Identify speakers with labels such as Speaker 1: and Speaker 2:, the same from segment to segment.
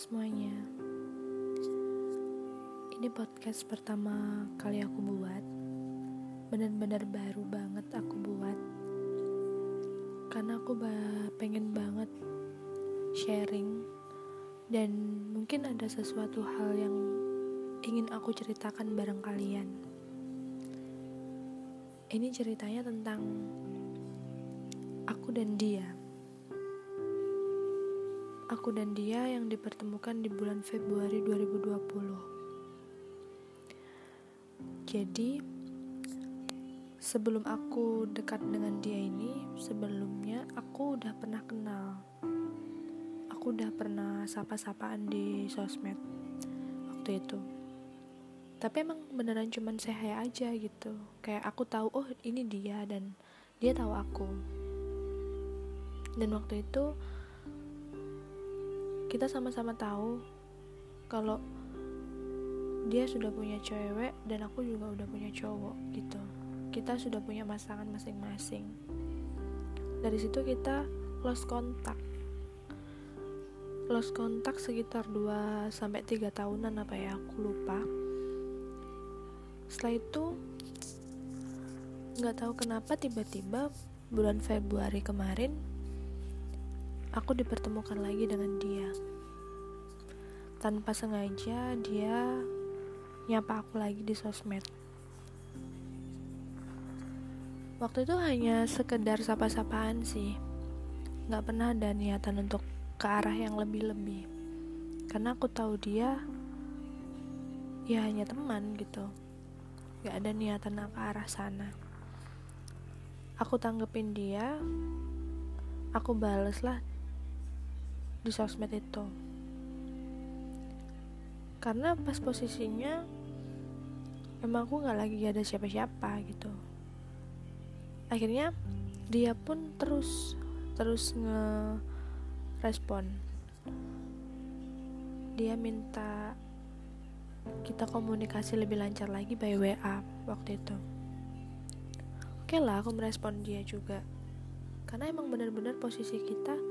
Speaker 1: semuanya. Ini podcast pertama kali aku buat. Bener-bener baru banget aku buat. Karena aku ba pengen banget sharing. Dan mungkin ada sesuatu hal yang ingin aku ceritakan bareng kalian. Ini ceritanya tentang aku dan dia aku dan dia yang dipertemukan di bulan Februari 2020. Jadi, sebelum aku dekat dengan dia ini, sebelumnya aku udah pernah kenal. Aku udah pernah sapa-sapaan di sosmed waktu itu. Tapi emang beneran cuman saya aja gitu. Kayak aku tahu oh ini dia dan dia tahu aku. Dan waktu itu kita sama-sama tahu kalau dia sudah punya cewek dan aku juga udah punya cowok gitu. Kita sudah punya pasangan masing-masing. Dari situ kita lost kontak. Lost kontak sekitar 2 sampai 3 tahunan apa ya aku lupa. Setelah itu nggak tahu kenapa tiba-tiba bulan Februari kemarin aku dipertemukan lagi dengan dia. Tanpa sengaja dia nyapa aku lagi di sosmed. Waktu itu hanya sekedar sapa-sapaan sih. Gak pernah ada niatan untuk ke arah yang lebih-lebih. Karena aku tahu dia ya hanya teman gitu. Gak ada niatan ke arah sana. Aku tanggepin dia, aku bales lah di sosmed itu. Karena pas posisinya emang aku nggak lagi ada siapa-siapa gitu. Akhirnya dia pun terus terus nge respon dia minta kita komunikasi lebih lancar lagi by WA waktu itu. Oke lah aku merespon dia juga. Karena emang benar-benar posisi kita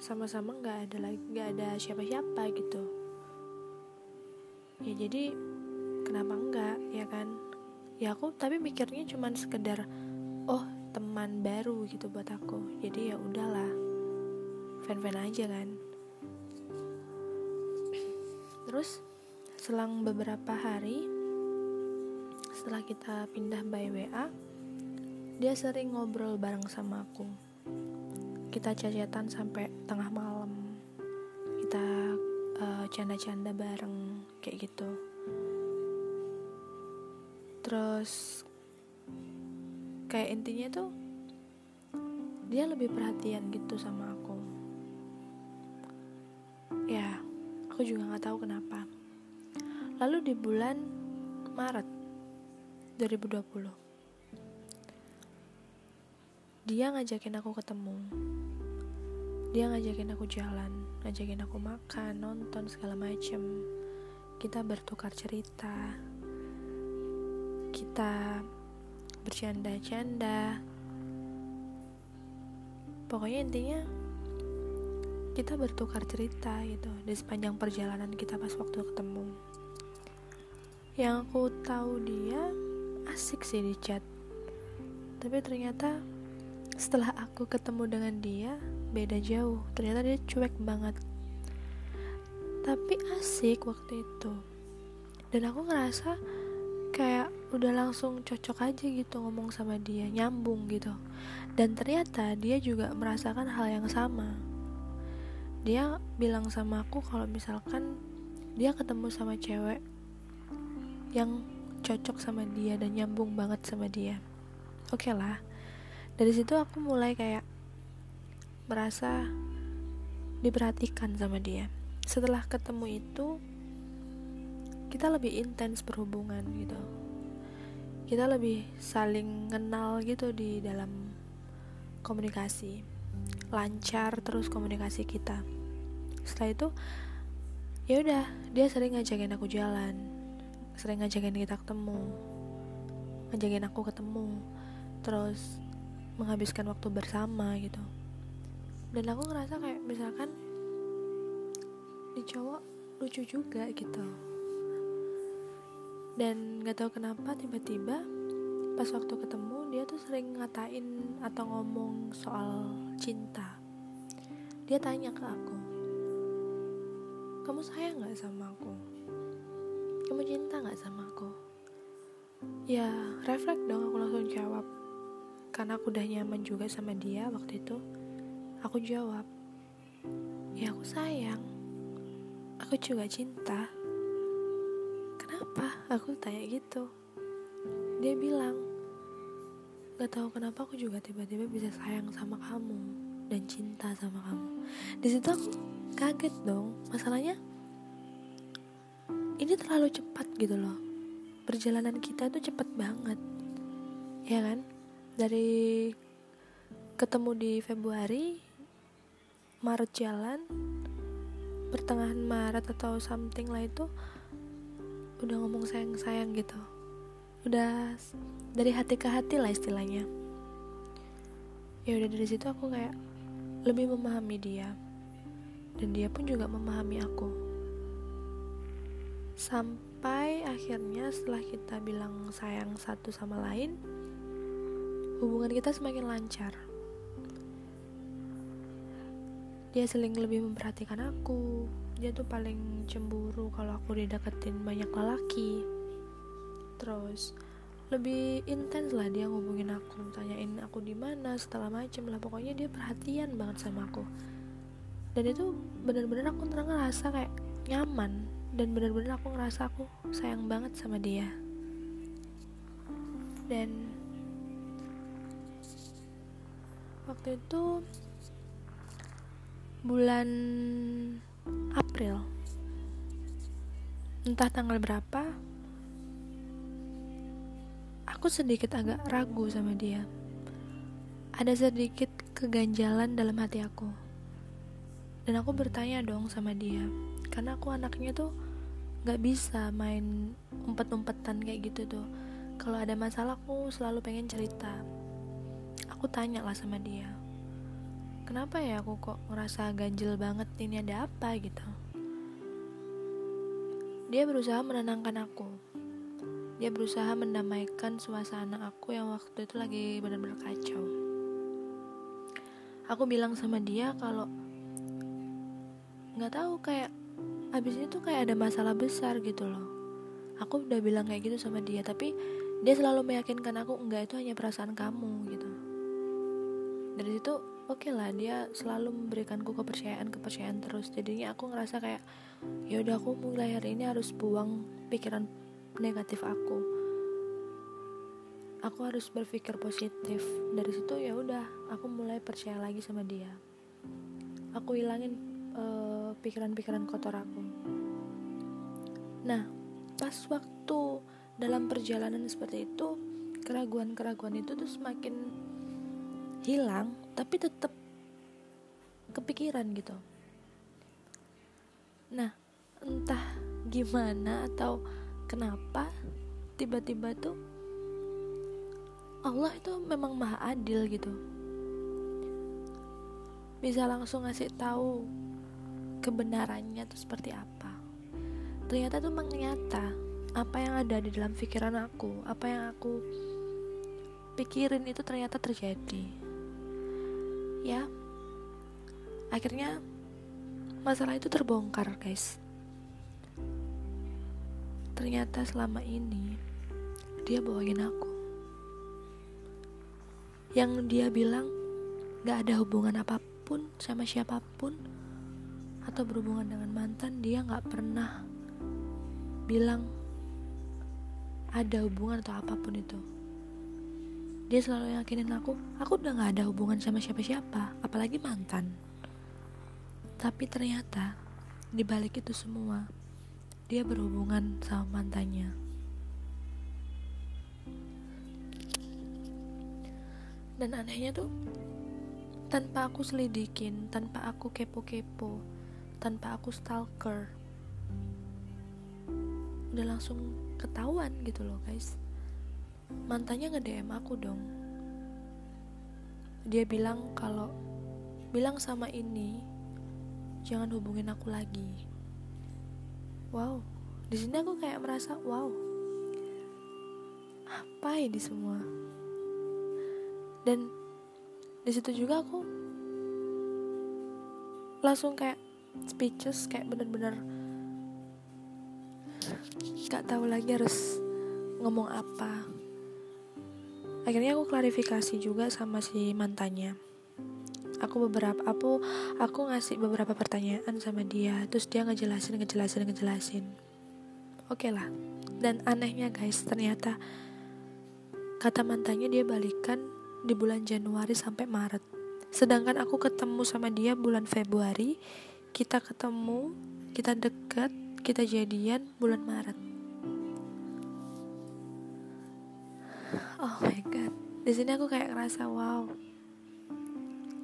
Speaker 1: sama-sama nggak ada lagi nggak ada siapa-siapa gitu. Ya jadi kenapa enggak ya kan? Ya aku tapi mikirnya cuman sekedar oh teman baru gitu buat aku. Jadi ya udahlah fan-fan aja kan. Terus selang beberapa hari setelah kita pindah by WA dia sering ngobrol bareng sama aku kita cacatan sampai tengah malam. Kita uh, canda-canda bareng kayak gitu. Terus kayak intinya tuh dia lebih perhatian gitu sama aku. Ya aku juga nggak tahu kenapa. Lalu di bulan Maret 2020 dia ngajakin aku ketemu. Dia ngajakin aku jalan ngajakin aku makan nonton segala macem. Kita bertukar cerita. Kita bercanda-canda. Pokoknya intinya kita bertukar cerita gitu di sepanjang perjalanan kita pas waktu ketemu. Yang aku tahu dia asik sih di chat. Tapi ternyata setelah aku ketemu dengan dia beda jauh. Ternyata dia cuek banget. Tapi asik waktu itu. Dan aku ngerasa kayak udah langsung cocok aja gitu ngomong sama dia nyambung gitu. Dan ternyata dia juga merasakan hal yang sama. Dia bilang sama aku kalau misalkan dia ketemu sama cewek yang cocok sama dia dan nyambung banget sama dia. Oke okay lah dari situ aku mulai kayak merasa diperhatikan sama dia. Setelah ketemu itu kita lebih intens berhubungan gitu. Kita lebih saling kenal gitu di dalam komunikasi. Lancar terus komunikasi kita. Setelah itu ya udah dia sering ngajakin aku jalan. Sering ngajakin kita ketemu. Ngajakin aku ketemu. Terus menghabiskan waktu bersama gitu. Dan aku ngerasa kayak misalkan di cowok lucu juga gitu. Dan gak tahu kenapa tiba-tiba pas waktu ketemu dia tuh sering ngatain atau ngomong soal cinta. Dia tanya ke aku kamu sayang gak sama aku? Kamu cinta gak sama aku? Ya refleks dong aku langsung jawab karena aku udah nyaman juga sama dia waktu itu aku jawab ya aku sayang. Aku juga cinta. Kenapa? Aku tanya gitu. Dia bilang gak tahu kenapa aku juga tiba-tiba bisa sayang sama kamu dan cinta sama kamu. Di situ aku kaget dong. Masalahnya ini terlalu cepat gitu loh. Perjalanan kita tuh cepet banget. Ya kan dari ketemu di Februari Maret jalan pertengahan Maret atau something lah itu udah ngomong sayang-sayang gitu. Udah dari hati ke hati lah istilahnya. Ya udah dari situ aku kayak lebih memahami dia. Dan dia pun juga memahami aku. Sampai akhirnya setelah kita bilang sayang satu sama lain hubungan kita semakin lancar. Dia sering lebih memperhatikan aku. Dia tuh paling cemburu kalau aku dideketin banyak lelaki. Terus lebih intens lah dia ngubungin aku, tanyain aku di mana, setelah macem lah. Pokoknya dia perhatian banget sama aku. Dan itu bener-bener aku ngerasa kayak nyaman dan bener-bener aku ngerasa aku sayang banget sama dia. Dan waktu itu bulan April. Entah tanggal berapa aku sedikit agak ragu sama dia. Ada sedikit keganjalan dalam hati aku. Dan aku bertanya dong sama dia karena aku anaknya tuh gak bisa main umpet-umpetan kayak gitu tuh. Kalau ada masalah aku selalu pengen cerita aku tanya lah sama dia kenapa ya aku kok ngerasa ganjil banget? Ini ada apa? Gitu. Dia berusaha menenangkan aku. Dia berusaha mendamaikan suasana aku yang waktu itu lagi benar-benar kacau. Aku bilang sama dia kalau nggak tahu kayak abis itu kayak ada masalah besar gitu loh. Aku udah bilang kayak gitu sama dia tapi dia selalu meyakinkan aku enggak itu hanya perasaan kamu gitu dari situ oke okay lah dia selalu memberikanku kepercayaan kepercayaan terus. Jadinya aku ngerasa kayak ya udah aku mulai hari ini harus buang pikiran negatif aku. Aku harus berpikir positif. Dari situ ya udah aku mulai percaya lagi sama dia. Aku hilangin uh, pikiran-pikiran kotor aku. Nah pas waktu dalam perjalanan seperti itu keraguan-keraguan itu tuh semakin hilang tapi tetap kepikiran gitu. Nah entah gimana atau kenapa tiba-tiba tuh Allah itu memang maha adil gitu. Bisa langsung ngasih tahu kebenarannya tuh seperti apa. Ternyata tuh menyata apa yang ada di dalam pikiran aku apa yang aku pikirin itu ternyata terjadi ya. Akhirnya masalah itu terbongkar guys. Ternyata selama ini dia bawain aku. Yang dia bilang gak ada hubungan apa pun sama siapa pun atau berhubungan dengan mantan dia gak pernah bilang ada hubungan atau apa pun itu dia selalu yakinin aku aku udah gak ada hubungan sama siapa-siapa apalagi mantan. Tapi ternyata di balik itu semua dia berhubungan sama mantannya. Dan anehnya tuh tanpa aku selidikin tanpa aku kepo-kepo tanpa aku stalker udah langsung ketahuan gitu loh guys mantannya nge-DM aku dong. Dia bilang kalau bilang sama ini jangan hubungin aku lagi. Wow di sini aku kayak merasa wow apa ini semua? Dan di situ juga aku langsung kayak speechless kayak bener-bener gak tahu lagi harus ngomong apa akhirnya aku klarifikasi juga sama si mantannya. Aku beberapa aku aku ngasih beberapa pertanyaan sama dia terus dia ngejelasin ngejelasin ngejelasin. Oke okay lah. Dan anehnya guys ternyata kata mantannya dia balikan di bulan Januari sampai Maret. Sedangkan aku ketemu sama dia bulan Februari kita ketemu kita deket kita jadian bulan Maret. Oh di sini aku kayak ngerasa wow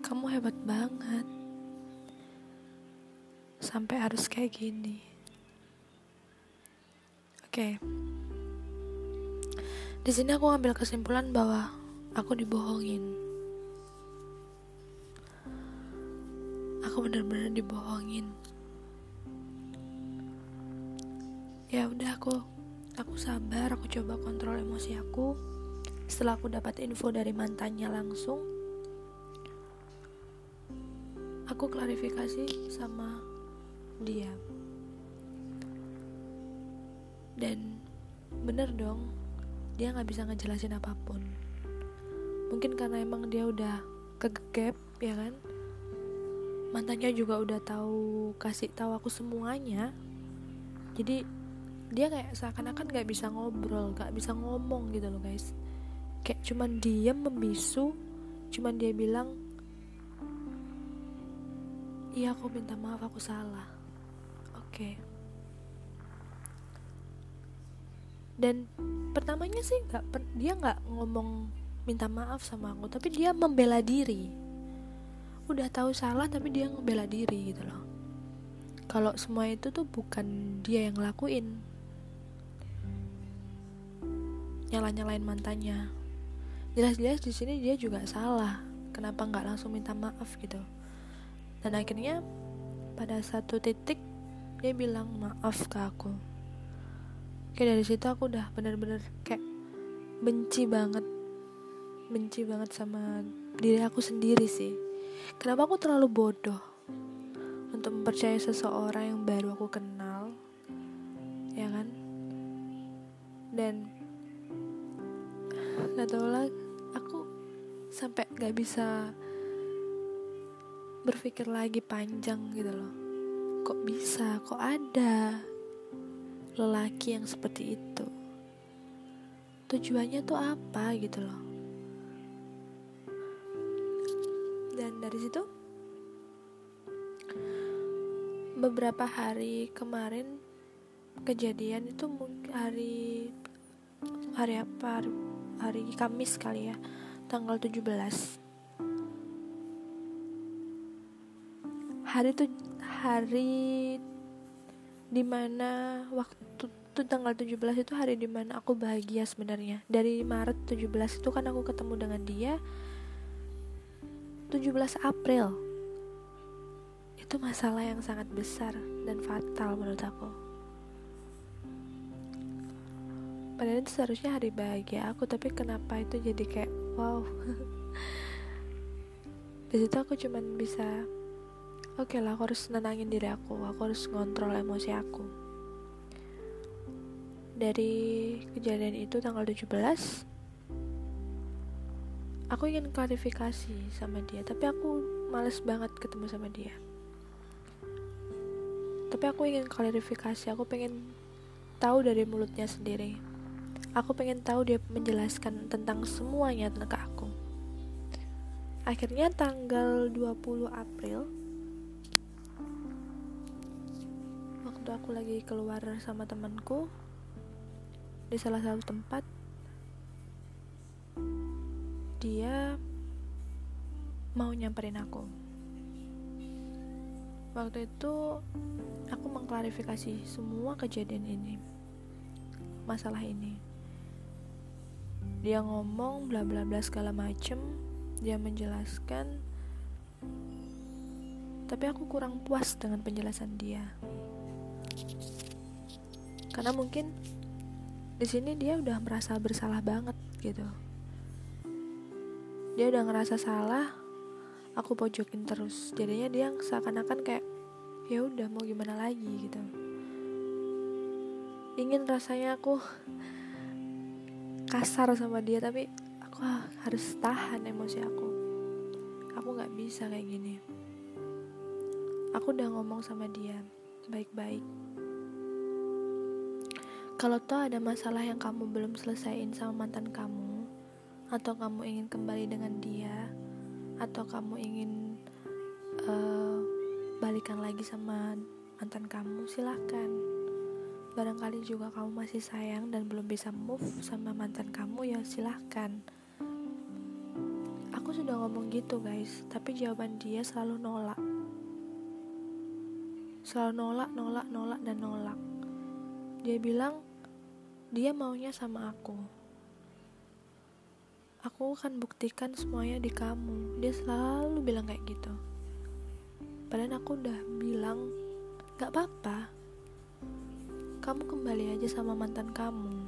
Speaker 1: kamu hebat banget. Sampai harus kayak gini. Oke. Di sini aku ngambil kesimpulan bahwa aku dibohongin. Aku benar-benar dibohongin. Ya udah aku aku sabar aku coba kontrol emosi aku setelah aku dapat info dari mantannya langsung aku klarifikasi sama dia. Dan bener dong dia nggak bisa ngejelasin apa pun. Mungkin karena emang dia udah kegep ya kan? Mantannya juga udah tahu kasih tahu aku semuanya. Jadi dia kayak seakan-akan nggak bisa ngobrol nggak bisa ngomong gitu loh guys kayak cuman diam membisu cuman dia bilang iya aku minta maaf aku salah. Oke. Okay. dan pertamanya sih nggak dia nggak ngomong minta maaf sama aku tapi dia membela diri. Udah tahu salah tapi dia membela diri gitu loh. Kalau semua itu tuh bukan dia yang ngelakuin. Nyala nyalain mantannya jelas-jelas di sini dia juga salah. Kenapa nggak langsung minta maaf gitu? Dan akhirnya pada satu titik dia bilang maaf ke aku. Oke dari situ aku udah bener-bener kayak benci banget. Benci banget sama diri aku sendiri sih. Kenapa aku terlalu bodoh? Untuk mempercayai seseorang yang baru aku kenal ya kan? Dan nggak tahu lagi sampai gak bisa berpikir lagi panjang gitu loh. Kok bisa? Kok ada lelaki yang seperti itu? Tujuannya tuh apa gitu loh? Dan dari situ beberapa hari kemarin kejadian itu hari hari apa? Hari Kamis kali ya tanggal 17 hari itu hari di mana waktu itu tanggal 17 itu hari di mana aku bahagia sebenarnya. Dari Maret 17 itu kan aku ketemu dengan dia 17 April. Itu masalah yang sangat besar dan fatal menurut aku. Padahal itu seharusnya hari bahagia aku tapi kenapa itu jadi kayak wow. Di situ aku cuman bisa oke okay lah aku harus nenangin diri aku aku harus ngontrol emosi aku. Dari kejadian itu tanggal 17 aku ingin klarifikasi sama dia tapi aku males banget ketemu sama dia. Tapi aku ingin klarifikasi aku pengen tahu dari mulutnya sendiri Aku pengen tahu dia menjelaskan tentang semuanya ke aku. Akhirnya tanggal 20 April waktu aku lagi keluar sama temanku di salah satu tempat dia mau nyamperin aku waktu itu aku mengklarifikasi semua kejadian ini masalah ini. Dia ngomong bla bla bla segala macem. Dia menjelaskan. Tapi aku kurang puas dengan penjelasan dia. Karena mungkin di sini dia udah merasa bersalah banget gitu. Dia udah ngerasa salah aku pojokin terus. Jadinya dia seakan-akan kayak ya udah mau gimana lagi? gitu ingin rasanya aku kasar sama dia tapi aku harus tahan emosi aku. Aku nggak bisa kayak gini. Aku udah ngomong sama dia baik-baik. Kalau toh ada masalah yang kamu belum selesaiin sama mantan kamu, atau kamu ingin kembali dengan dia, atau kamu ingin uh, balikan lagi sama mantan kamu, silahkan. Barangkali juga kamu masih sayang dan belum bisa move sama mantan kamu, ya silahkan. Aku sudah ngomong gitu guys, tapi jawaban dia selalu nolak. Selalu nolak, nolak, nolak, dan nolak. Dia bilang, dia maunya sama aku. Aku akan buktikan semuanya di kamu. Dia selalu bilang kayak gitu. Padahal aku udah bilang, gak apa-apa. Kamu kembali aja sama mantan kamu.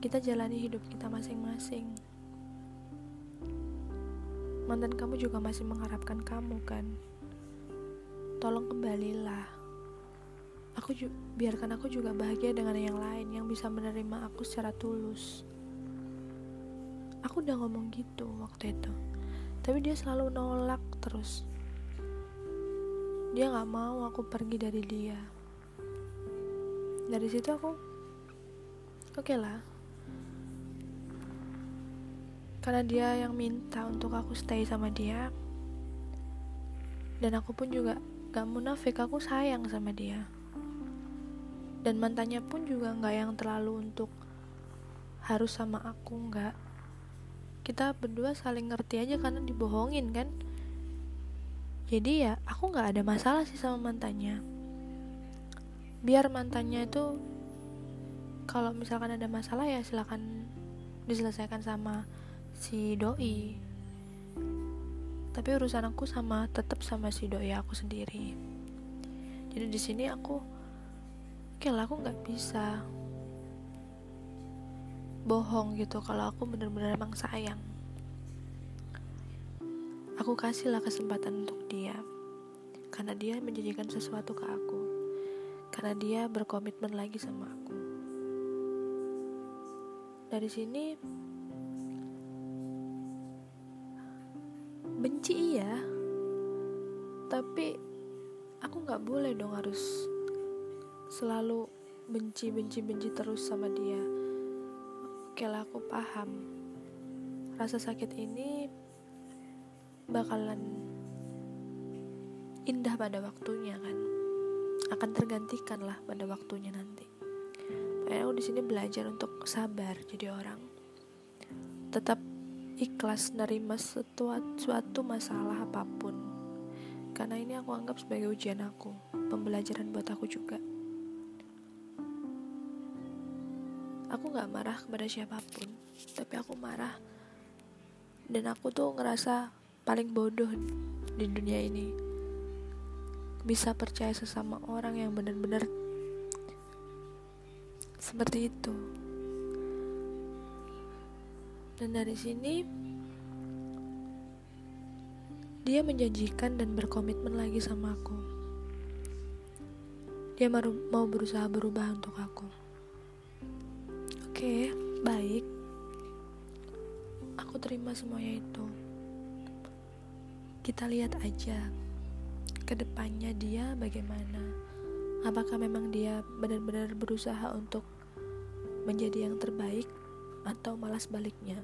Speaker 1: Kita jalani hidup kita masing-masing. Mantan kamu juga masih mengharapkan kamu kan. Tolong kembalilah aku biarkan aku juga bahagia dengan yang lain yang bisa menerima aku secara tulus aku udah ngomong gitu waktu itu tapi dia selalu nolak terus dia nggak mau aku pergi dari dia dari situ aku oke okay lah. Karena dia yang minta untuk aku stay sama dia dan aku pun juga gak munafik aku sayang sama dia. Dan mantannya pun juga nggak yang terlalu untuk harus sama aku nggak. Kita berdua saling ngerti aja karena dibohongin kan? Jadi ya aku nggak ada masalah sih sama mantannya biar mantannya itu kalau misalkan ada masalah ya silakan diselesaikan sama si doi. Tapi urusan aku sama tetap sama si doi aku sendiri. Jadi di sini aku oke lah aku nggak bisa bohong gitu kalau aku bener-bener emang sayang. Aku kasihlah kesempatan untuk dia karena dia menjanjikan sesuatu ke aku karena dia berkomitmen lagi sama aku. Dari sini benci iya tapi aku nggak boleh dong harus selalu benci benci benci terus sama dia. Oke lah aku paham. Rasa sakit ini bakalan indah pada waktunya kan akan tergantikan lah pada waktunya nanti. Makanya aku di sini belajar untuk sabar jadi orang. Tetap ikhlas nerima suatu, suatu masalah apa pun. Karena ini aku anggap sebagai ujian aku pembelajaran buat aku juga. Aku nggak marah kepada siapa pun tapi aku marah. Dan aku tuh ngerasa paling bodoh di dunia ini bisa percaya sesama orang yang benar-benar seperti itu dan dari sini dia menjanjikan dan berkomitmen lagi sama aku dia mau berusaha berubah untuk aku Oke, baik. Aku terima semuanya itu. Kita lihat aja ke depannya dia bagaimana. Apakah memang dia benar-benar berusaha untuk menjadi yang terbaik atau malas baliknya?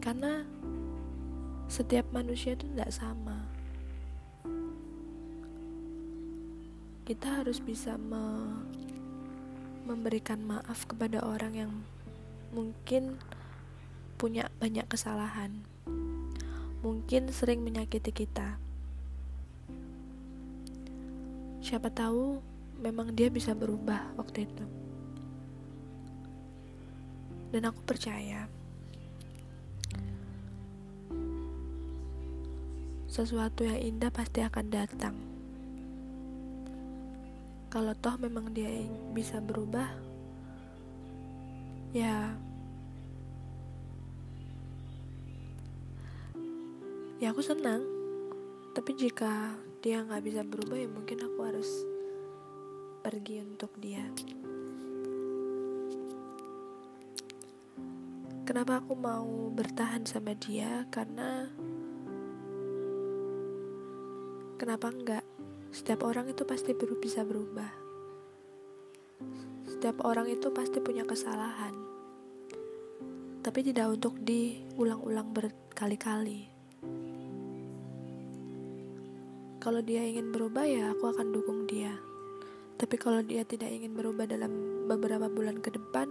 Speaker 1: Karena setiap manusia itu tidak sama. kita harus bisa me memberikan maaf kepada orang yang mungkin punya banyak kesalahan, mungkin sering menyakiti kita. Siapa tahu memang dia bisa berubah waktu itu. Dan aku percaya sesuatu yang indah pasti akan datang kalau toh memang dia bisa berubah ya ya aku senang. Tapi jika dia nggak bisa berubah ya mungkin aku harus pergi untuk dia. Kenapa aku mau bertahan sama dia? Karena kenapa enggak setiap orang itu pasti ber bisa berubah. Setiap orang itu pasti punya kesalahan. Tapi tidak untuk diulang-ulang berkali-kali kalau dia ingin berubah ya aku akan dukung dia. Tapi kalau dia tidak ingin berubah dalam beberapa bulan ke depan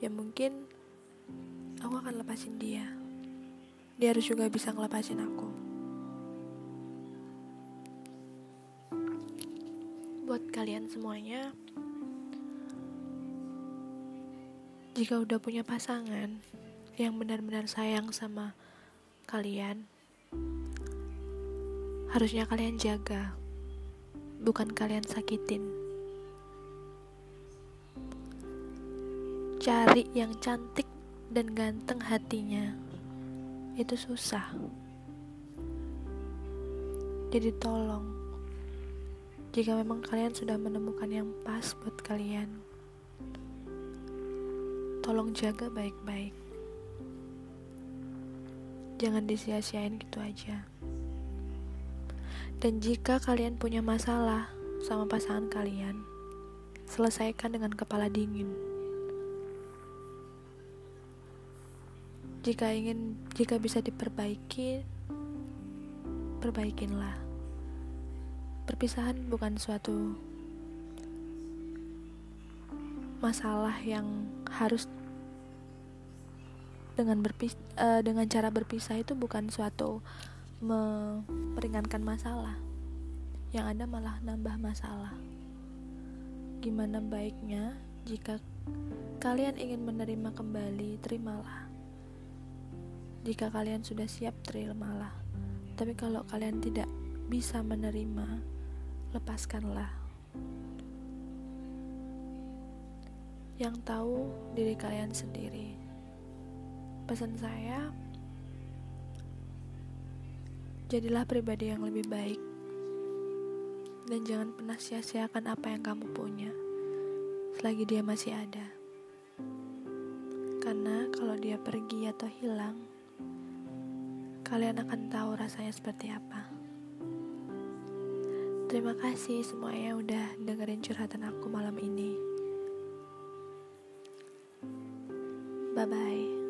Speaker 1: ya mungkin aku akan lepasin dia. Dia harus juga bisa ngelepasin aku. Buat kalian semuanya jika udah punya pasangan yang benar-benar sayang sama kalian harusnya kalian jaga bukan kalian sakitin cari yang cantik dan ganteng hatinya itu susah. Jadi tolong, jika memang kalian sudah menemukan yang pas buat kalian, tolong jaga baik-baik. Jangan disia-siain gitu aja. Dan jika kalian punya masalah sama pasangan kalian, selesaikan dengan kepala dingin. jika ingin jika bisa diperbaiki perbaikinlah perpisahan bukan suatu masalah yang harus dengan berpis uh, dengan cara berpisah itu bukan suatu meringankan masalah yang ada malah nambah masalah gimana baiknya jika kalian ingin menerima kembali terimalah jika kalian sudah siap, terimalah. Tapi kalau kalian tidak bisa menerima, lepaskanlah. Yang tahu diri kalian sendiri. Pesan saya, jadilah pribadi yang lebih baik. Dan jangan pernah sia-siakan apa yang kamu punya selagi dia masih ada. Karena kalau dia pergi atau hilang, kalian akan tahu rasanya seperti apa. Terima kasih semuanya udah dengerin curhatan aku malam ini. Bye bye.